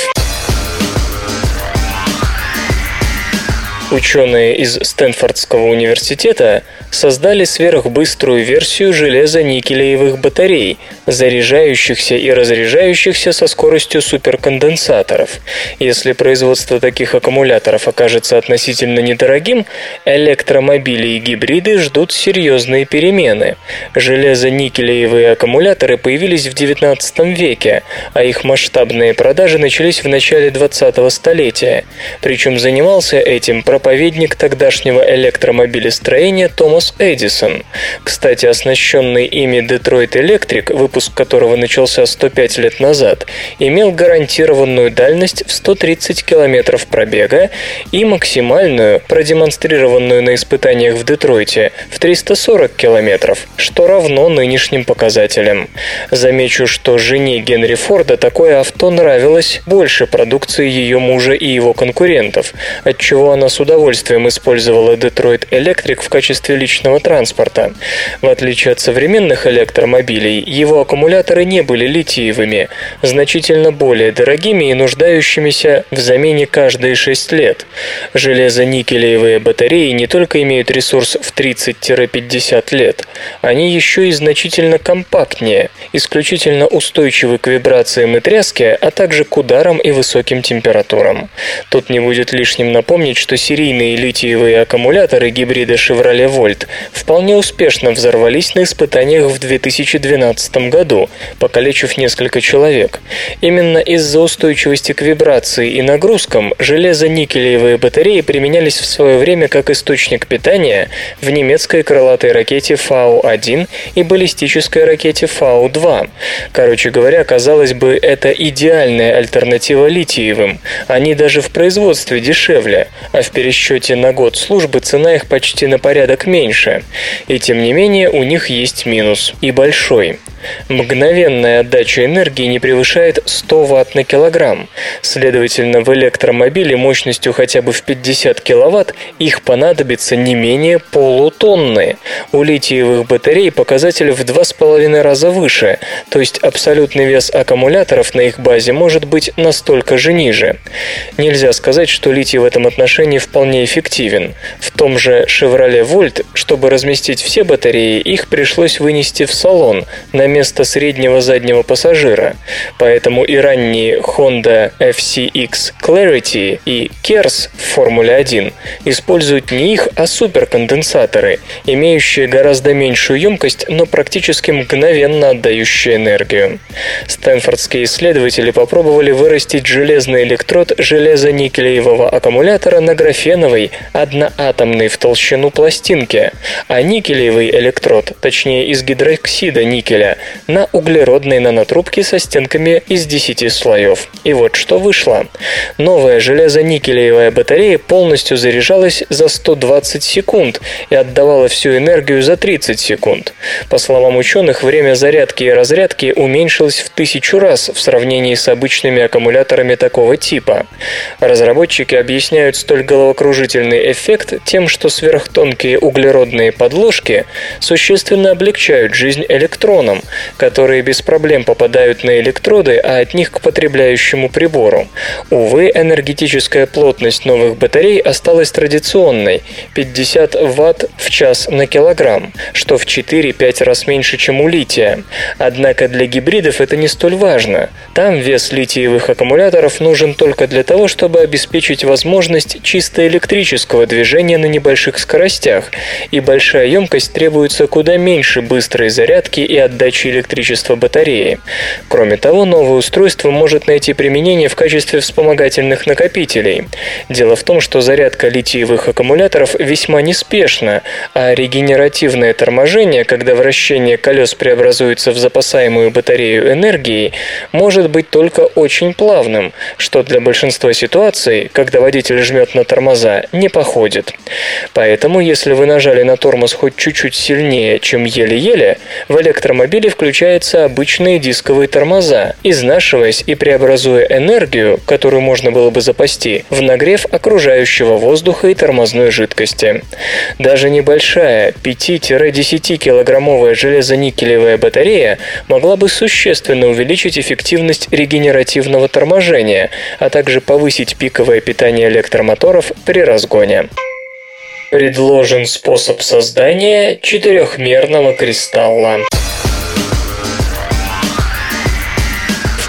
Ученые из Стэнфордского университета создали сверхбыструю версию железо-никелевых батарей, заряжающихся и разряжающихся со скоростью суперконденсаторов. Если производство таких аккумуляторов окажется относительно недорогим, электромобили и гибриды ждут серьезные перемены. Железо-никелевые аккумуляторы появились в XIX веке, а их масштабные продажи начались в начале 20-го столетия. Причем занимался этим проповедник тогдашнего электромобилестроения Томас Эдисон. Кстати, оснащенный ими Детройт Электрик, выпуск которого начался 105 лет назад, имел гарантированную дальность в 130 км пробега и максимальную, продемонстрированную на испытаниях в Детройте, в 340 км, что равно нынешним показателям. Замечу, что жене Генри Форда такое авто нравилось больше продукции ее мужа и его конкурентов, отчего она с удовольствием использовала Детройт Электрик в качестве личного транспорта. В отличие от современных электромобилей, его аккумуляторы не были литиевыми, значительно более дорогими и нуждающимися в замене каждые 6 лет. Железо-никелевые батареи не только имеют ресурс в 30-50 лет, они еще и значительно компактнее, исключительно устойчивы к вибрациям и тряске, а также к ударам и высоким температурам. Тут не будет лишним напомнить, что серийные литиевые аккумуляторы гибрида Chevrolet Volt вполне успешно взорвались на испытаниях в 2012 году, покалечив несколько человек. Именно из-за устойчивости к вибрации и нагрузкам железо-никелевые батареи применялись в свое время как источник питания в немецкой крылатой ракете Фау-1 и баллистической ракете Фау-2. Короче говоря, казалось бы, это идеальная альтернатива литиевым. Они даже в производстве дешевле, а в пересчете на год службы цена их почти на порядок меньше. И тем не менее у них есть минус. И большой. Мгновенная отдача энергии не превышает 100 Вт на килограмм. Следовательно, в электромобиле мощностью хотя бы в 50 кВт их понадобится не менее полутонны. У литиевых батарей показатель в 2,5 раза выше, то есть абсолютный вес аккумуляторов на их базе может быть настолько же ниже. Нельзя сказать, что литий в этом отношении вполне эффективен. В том же Chevrolet Volt, чтобы разместить все батареи, их пришлось вынести в салон на место среднего заднего пассажира. Поэтому и ранние Honda FCX Clarity и Kers в Формуле 1 используют не их, а суперконденсаторы, имеющие гораздо меньшую емкость, но практически мгновенно отдающие энергию. Стэнфордские исследователи попробовали вырастить железный электрод железо-никелевого аккумулятора на графеновой, одноатомной в толщину пластинке, а никелевый электрод, точнее из гидроксида никеля, на углеродной нанотрубке со стенками из 10 слоев. И вот что вышло. Новая железо-никелевая батарея полностью заряжалась за 120 секунд и отдавала всю энергию за 30 секунд. По словам ученых, время зарядки и разрядки уменьшилось в тысячу раз в сравнении с обычными аккумуляторами такого типа. Разработчики объясняют столь головокружительный эффект тем, что сверхтонкие углеродные подложки существенно облегчают жизнь электронам, которые без проблем попадают на электроды, а от них к потребляющему прибору. Увы, энергетическая плотность новых батарей осталась традиционной – 50 Вт в час на килограмм, что в 4-5 раз меньше, чем у лития. Однако для гибридов это не столь важно. Там вес литиевых аккумуляторов нужен только для того, чтобы обеспечить возможность чисто электрического движения на небольших скоростях, и большая емкость требуется куда меньше быстрой зарядки и отдачи электричества батареи. Кроме того, новое устройство может найти применение в качестве вспомогательных накопителей. Дело в том, что зарядка литиевых аккумуляторов весьма неспешна, а регенеративное торможение, когда вращение колес преобразуется в запасаемую батарею энергии, может быть только очень плавным, что для большинства ситуаций, когда водитель жмет на тормоза, не походит. Поэтому, если вы нажали на тормоз хоть чуть-чуть сильнее, чем еле-еле, в электромобиле включаются обычные дисковые тормоза, изнашиваясь и преобразуя энергию, которую можно было бы запасти, в нагрев окружающего воздуха и тормозной жидкости. Даже небольшая 5-10 килограммовая железоникелевая батарея могла бы существенно увеличить эффективность регенеративного торможения, а также повысить пиковое питание электромоторов при разгоне. Предложен способ создания четырехмерного кристалла.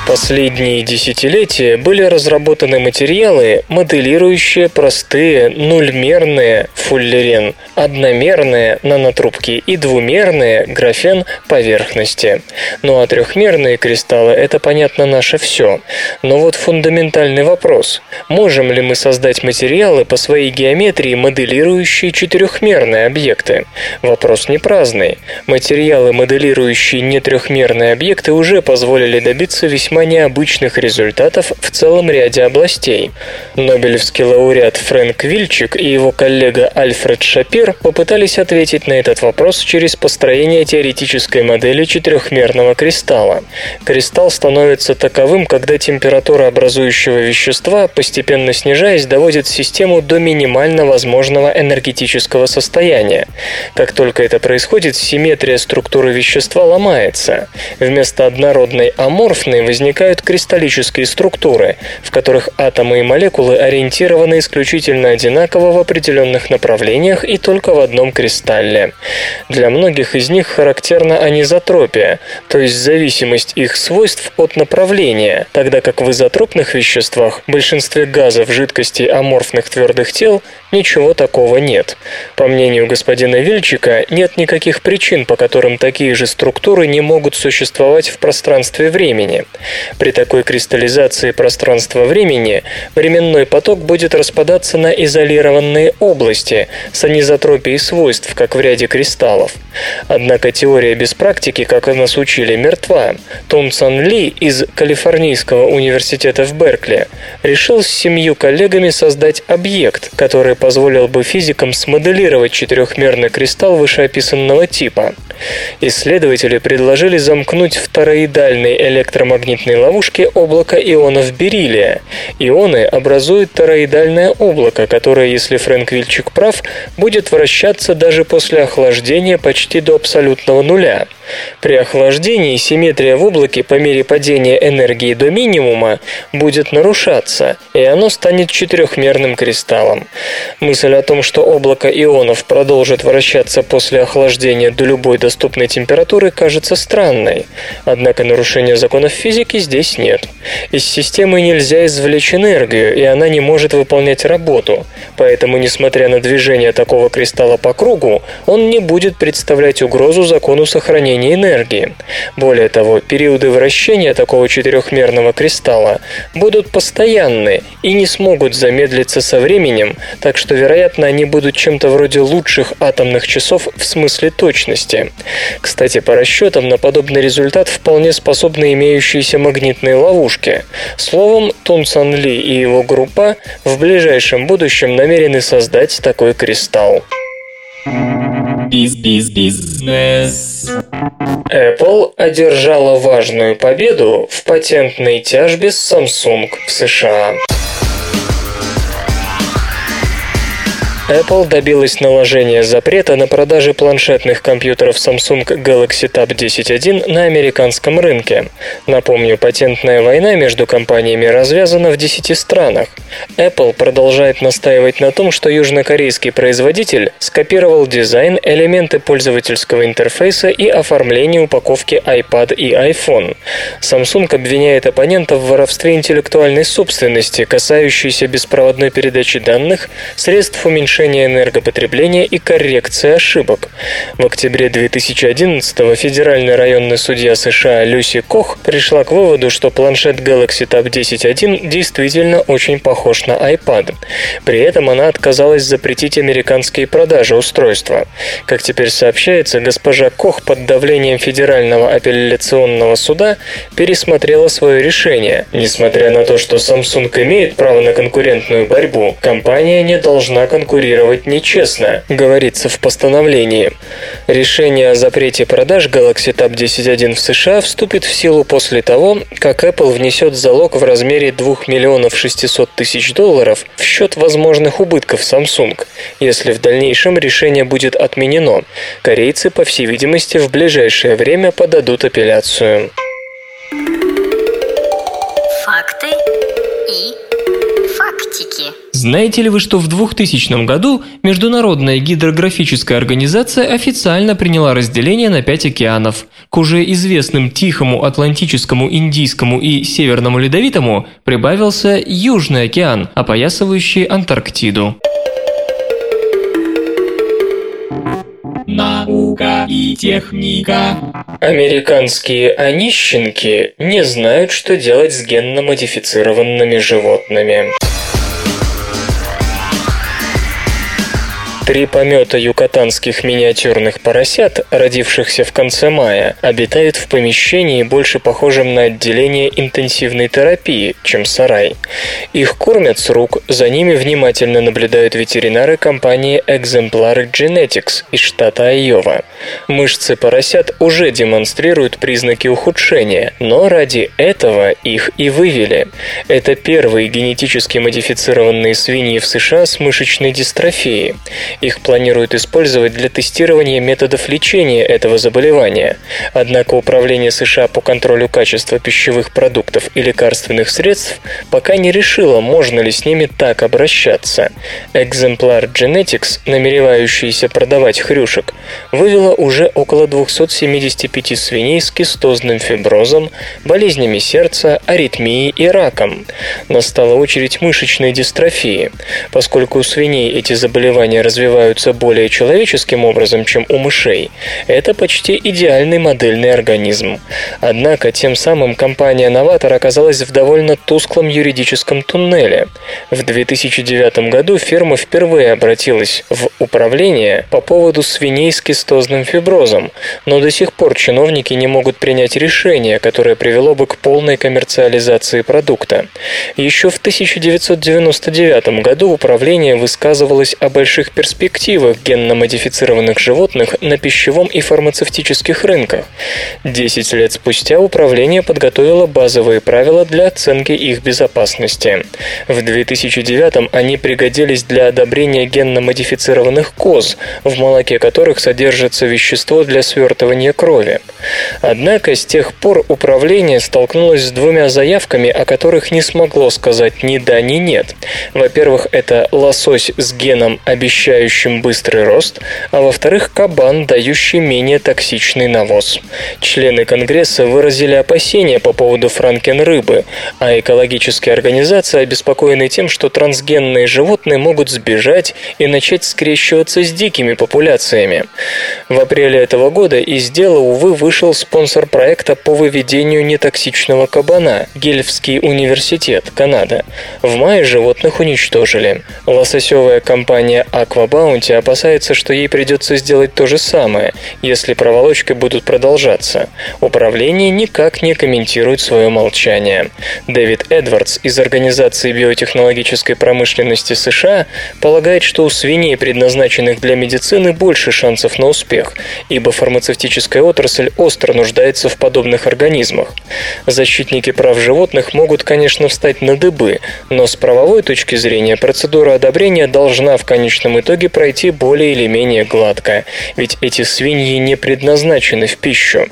Последние десятилетия были разработаны материалы, моделирующие простые нульмерные фуллерен, одномерные нанотрубки и двумерные графен поверхности. Ну а трехмерные кристаллы – это, понятно, наше все. Но вот фундаментальный вопрос. Можем ли мы создать материалы по своей геометрии, моделирующие четырехмерные объекты? Вопрос не праздный. Материалы, моделирующие нетрехмерные объекты, уже позволили добиться весьма весьма необычных результатов в целом ряде областей. Нобелевский лауреат Фрэнк Вильчик и его коллега Альфред Шапир попытались ответить на этот вопрос через построение теоретической модели четырехмерного кристалла. Кристалл становится таковым, когда температура образующего вещества, постепенно снижаясь, доводит систему до минимально возможного энергетического состояния. Как только это происходит, симметрия структуры вещества ломается. Вместо однородной аморфной возникает возникают кристаллические структуры, в которых атомы и молекулы ориентированы исключительно одинаково в определенных направлениях и только в одном кристалле. Для многих из них характерна анизотропия, то есть зависимость их свойств от направления, тогда как в изотропных веществах, большинстве газов, жидкостей, аморфных твердых тел, ничего такого нет. По мнению господина Вильчика, нет никаких причин, по которым такие же структуры не могут существовать в пространстве времени. При такой кристаллизации пространства-времени временной поток будет распадаться на изолированные области с анизотропией свойств, как в ряде кристаллов. Однако теория без практики, как нас учили, мертва. Томсон Ли из Калифорнийского университета в Беркли решил с семью коллегами создать объект, который позволил бы физикам смоделировать четырехмерный кристалл вышеописанного типа. Исследователи предложили замкнуть в тороидальной электромагнитной ловушке облако ионов бериллия. Ионы образуют тороидальное облако, которое, если Фрэнк Вильчик прав, будет вращаться даже после охлаждения почти до абсолютного нуля. При охлаждении симметрия в облаке по мере падения энергии до минимума будет нарушаться, и оно станет четырехмерным кристаллом. Мысль о том, что облако ионов продолжит вращаться после охлаждения до любой доступной температуры, кажется странной. Однако нарушения законов физики здесь нет. Из системы нельзя извлечь энергию, и она не может выполнять работу. Поэтому, несмотря на движение такого кристалла по кругу, он не будет представлять угрозу закону сохранения энергии. Более того, периоды вращения такого четырехмерного кристалла будут постоянны и не смогут замедлиться со временем, так что, вероятно, они будут чем-то вроде лучших атомных часов в смысле точности. Кстати, по расчетам на подобный результат вполне способны имеющиеся магнитные ловушки. Словом, Тунсан Ли и его группа в ближайшем будущем намерены создать такой кристалл. Apple одержала важную победу в патентной тяжбе с Samsung в США. Apple добилась наложения запрета на продажи планшетных компьютеров Samsung Galaxy Tab 10.1 на американском рынке. Напомню, патентная война между компаниями развязана в 10 странах. Apple продолжает настаивать на том, что южнокорейский производитель скопировал дизайн, элементы пользовательского интерфейса и оформление упаковки iPad и iPhone. Samsung обвиняет оппонента в воровстве интеллектуальной собственности, касающейся беспроводной передачи данных, средств уменьшения энергопотребления и коррекции ошибок. В октябре 2011 федеральный районный судья США Люси Кох пришла к выводу, что планшет Galaxy Tab 10.1 действительно очень похож на iPad. При этом она отказалась запретить американские продажи устройства. Как теперь сообщается, госпожа Кох под давлением Федерального апелляционного суда пересмотрела свое решение. Несмотря на то, что Samsung имеет право на конкурентную борьбу, компания не должна конкурировать нечестно, говорится в постановлении. Решение о запрете продаж Galaxy Tab 10.1 в США вступит в силу после того, как Apple внесет залог в размере 2 миллионов 600 тысяч долларов в счет возможных убытков Samsung, если в дальнейшем решение будет отменено. Корейцы, по всей видимости, в ближайшее время подадут апелляцию. Знаете ли вы, что в 2000 году Международная гидрографическая организация официально приняла разделение на пять океанов. К уже известным Тихому, Атлантическому, Индийскому и Северному Ледовитому прибавился Южный океан, опоясывающий Антарктиду. Наука и техника. Американские онищенки не знают, что делать с генно-модифицированными животными. Три помета юкатанских миниатюрных поросят, родившихся в конце мая, обитают в помещении, больше похожем на отделение интенсивной терапии, чем сарай. Их кормят с рук, за ними внимательно наблюдают ветеринары компании Exemplar Genetics из штата Айова. Мышцы поросят уже демонстрируют признаки ухудшения, но ради этого их и вывели. Это первые генетически модифицированные свиньи в США с мышечной дистрофией. Их планируют использовать для тестирования методов лечения этого заболевания. Однако Управление США по контролю качества пищевых продуктов и лекарственных средств пока не решило, можно ли с ними так обращаться. Экземпляр Genetics, намеревающийся продавать хрюшек, вывела уже около 275 свиней с кистозным фиброзом, болезнями сердца, аритмией и раком. Настала очередь мышечной дистрофии. Поскольку у свиней эти заболевания развиваются развиваются более человеческим образом, чем у мышей, это почти идеальный модельный организм. Однако тем самым компания-новатор оказалась в довольно тусклом юридическом туннеле. В 2009 году фирма впервые обратилась в управление по поводу свиней с кистозным фиброзом, но до сих пор чиновники не могут принять решение, которое привело бы к полной коммерциализации продукта. Еще в 1999 году управление высказывалось о больших перспективах перспективах генно-модифицированных животных на пищевом и фармацевтических рынках. Десять лет спустя управление подготовило базовые правила для оценки их безопасности. В 2009 они пригодились для одобрения генно-модифицированных коз, в молоке которых содержится вещество для свертывания крови. Однако с тех пор управление столкнулось с двумя заявками, о которых не смогло сказать ни да, ни нет. Во-первых, это лосось с геном, обещающим быстрый рост, а во-вторых, кабан, дающий менее токсичный навоз. Члены Конгресса выразили опасения по поводу франкен-рыбы, а экологические организации обеспокоены тем, что трансгенные животные могут сбежать и начать скрещиваться с дикими популяциями. В апреле этого года из дела, увы, вышел спонсор проекта по выведению нетоксичного кабана – Гельфский университет, Канада. В мае животных уничтожили. Лососевая компания Aquabar Баунти опасается, что ей придется сделать то же самое, если проволочки будут продолжаться. Управление никак не комментирует свое молчание. Дэвид Эдвардс из Организации биотехнологической промышленности США полагает, что у свиней, предназначенных для медицины, больше шансов на успех, ибо фармацевтическая отрасль остро нуждается в подобных организмах. Защитники прав животных могут, конечно, встать на дыбы, но с правовой точки зрения процедура одобрения должна в конечном итоге пройти более или менее гладко, ведь эти свиньи не предназначены в пищу.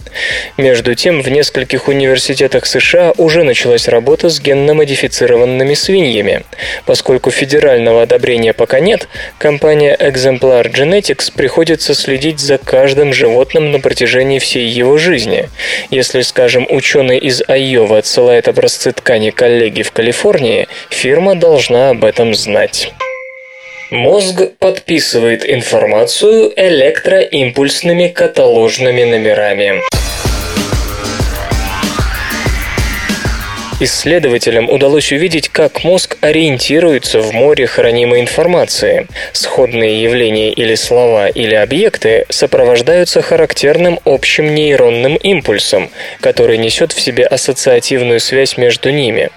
Между тем, в нескольких университетах США уже началась работа с генно-модифицированными свиньями. Поскольку федерального одобрения пока нет, компания Exemplar Genetics приходится следить за каждым животным на протяжении всей его жизни. Если, скажем, ученый из Айовы отсылает образцы ткани коллеги в Калифорнии, фирма должна об этом знать. Мозг подписывает информацию электроимпульсными каталожными номерами. Исследователям удалось увидеть, как мозг ориентируется в море хранимой информации. Сходные явления или слова или объекты сопровождаются характерным общим нейронным импульсом, который несет в себе ассоциативную связь между ними.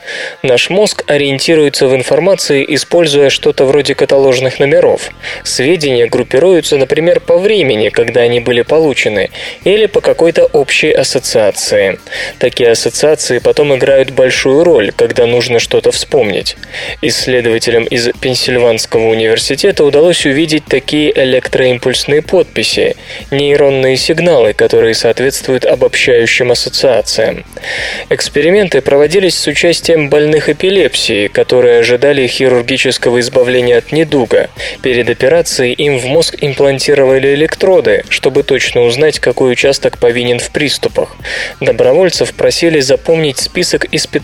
Наш мозг ориентируется в информации, используя что-то вроде каталожных номеров. Сведения группируются, например, по времени, когда они были получены, или по какой-то общей ассоциации. Такие ассоциации потом играют большую большую роль, когда нужно что-то вспомнить. Исследователям из Пенсильванского университета удалось увидеть такие электроимпульсные подписи, нейронные сигналы, которые соответствуют обобщающим ассоциациям. Эксперименты проводились с участием больных эпилепсией, которые ожидали хирургического избавления от недуга. Перед операцией им в мозг имплантировали электроды, чтобы точно узнать, какой участок повинен в приступах. Добровольцев просили запомнить список из 15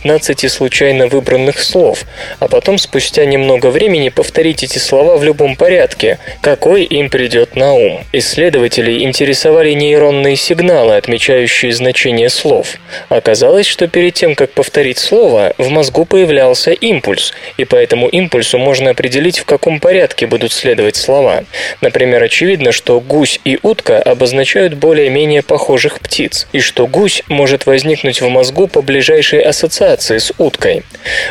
случайно выбранных слов, а потом спустя немного времени повторить эти слова в любом порядке, какой им придет на ум. Исследователей интересовали нейронные сигналы, отмечающие значение слов. Оказалось, что перед тем, как повторить слово, в мозгу появлялся импульс, и по этому импульсу можно определить, в каком порядке будут следовать слова. Например, очевидно, что гусь и утка обозначают более-менее похожих птиц, и что гусь может возникнуть в мозгу по ближайшей ассоциации ассоциации с уткой.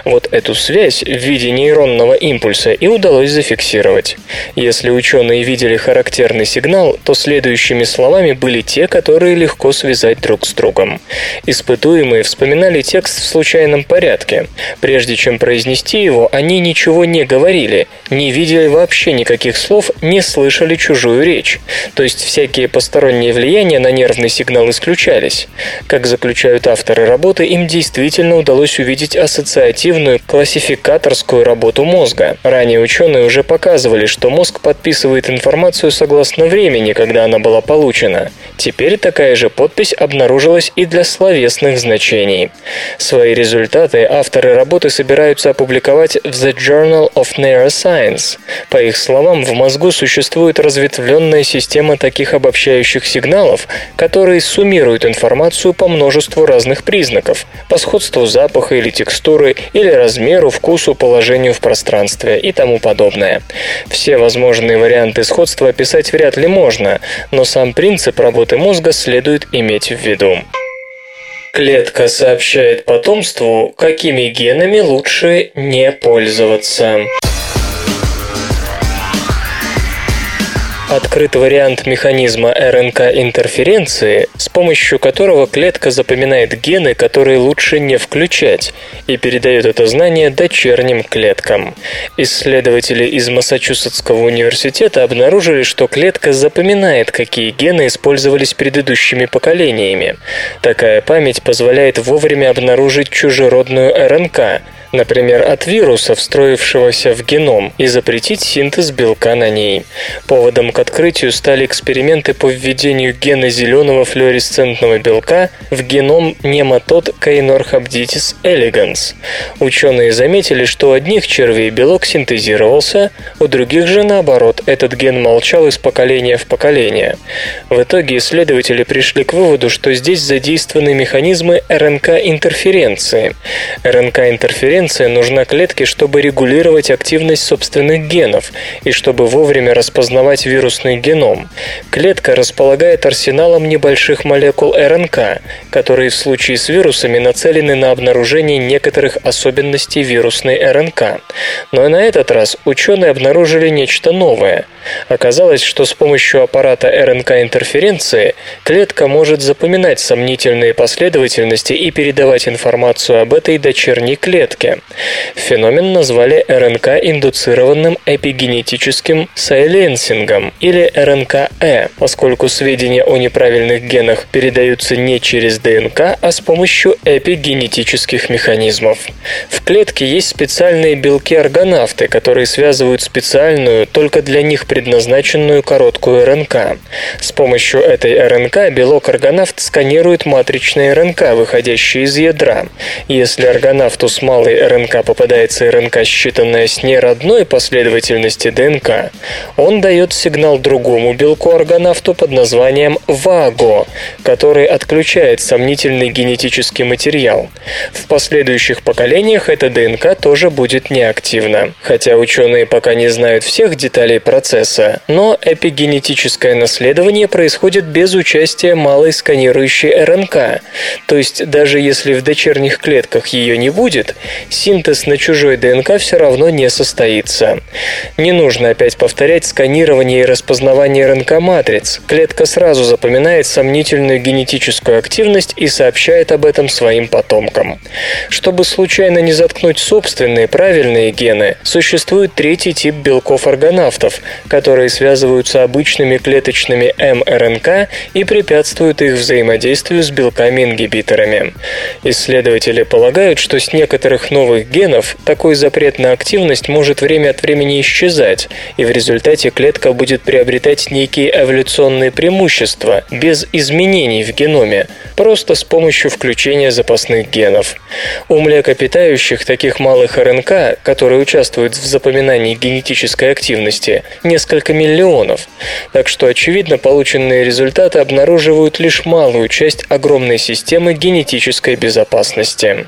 Вот эту связь в виде нейронного импульса и удалось зафиксировать. Если ученые видели характерный сигнал, то следующими словами были те, которые легко связать друг с другом. Испытуемые вспоминали текст в случайном порядке. Прежде чем произнести его, они ничего не говорили, не видели вообще никаких слов, не слышали чужую речь. То есть всякие посторонние влияния на нервный сигнал исключались. Как заключают авторы работы, им действительно удалось увидеть ассоциативную классификаторскую работу мозга. Ранее ученые уже показывали, что мозг подписывает информацию согласно времени, когда она была получена. Теперь такая же подпись обнаружилась и для словесных значений. Свои результаты авторы работы собираются опубликовать в The Journal of Neuroscience. По их словам, в мозгу существует разветвленная система таких обобщающих сигналов, которые суммируют информацию по множеству разных признаков, по сходству запаха или текстуры, или размеру, вкусу, положению в пространстве и тому подобное. Все возможные варианты сходства описать вряд ли можно, но сам принцип работы мозга следует иметь в виду. Клетка сообщает потомству, какими генами лучше не пользоваться. Открыт вариант механизма РНК-интерференции, с помощью которого клетка запоминает гены, которые лучше не включать, и передает это знание дочерним клеткам. Исследователи из Массачусетского университета обнаружили, что клетка запоминает, какие гены использовались предыдущими поколениями. Такая память позволяет вовремя обнаружить чужеродную РНК, например, от вируса, встроившегося в геном, и запретить синтез белка на ней. Поводом к открытию стали эксперименты по введению гена зеленого флуоресцентного белка в геном нематод Caenorhabditis elegans. Ученые заметили, что у одних червей белок синтезировался, у других же наоборот, этот ген молчал из поколения в поколение. В итоге исследователи пришли к выводу, что здесь задействованы механизмы РНК-интерференции. РНК-интерференция Интерференция нужна клетке, чтобы регулировать активность собственных генов и чтобы вовремя распознавать вирусный геном. Клетка располагает арсеналом небольших молекул РНК, которые в случае с вирусами нацелены на обнаружение некоторых особенностей вирусной РНК. Но на этот раз ученые обнаружили нечто новое. Оказалось, что с помощью аппарата РНК-интерференции клетка может запоминать сомнительные последовательности и передавать информацию об этой дочерней клетке. Феномен назвали РНК-индуцированным эпигенетическим сайленсингом или РНК-Э, поскольку сведения о неправильных генах передаются не через ДНК, а с помощью эпигенетических механизмов. В клетке есть специальные белки-органавты, которые связывают специальную, только для них предназначенную короткую РНК. С помощью этой РНК белок-органавт сканирует матричные РНК, выходящие из ядра. Если органавту с малой РНК попадается РНК, считанная с неродной последовательности ДНК, он дает сигнал другому белку-органавту под названием ВАГО, который отключает сомнительный генетический материал. В последующих поколениях эта ДНК тоже будет неактивна. Хотя ученые пока не знают всех деталей процесса, но эпигенетическое наследование происходит без участия малой сканирующей РНК. То есть даже если в дочерних клетках ее не будет, синтез на чужой ДНК все равно не состоится. Не нужно опять повторять сканирование и распознавание РНК-матриц. Клетка сразу запоминает сомнительную генетическую активность и сообщает об этом своим потомкам. Чтобы случайно не заткнуть собственные правильные гены, существует третий тип белков-органавтов, которые связываются обычными клеточными мРНК и препятствуют их взаимодействию с белками-ингибиторами. Исследователи полагают, что с некоторых новых генов такой запрет на активность может время от времени исчезать, и в результате клетка будет приобретать некие эволюционные преимущества без изменений в геноме, просто с помощью включения запасных генов. У млекопитающих таких малых РНК, которые участвуют в запоминании генетической активности, несколько миллионов. Так что, очевидно, полученные результаты обнаруживают лишь малую часть огромной системы генетической безопасности.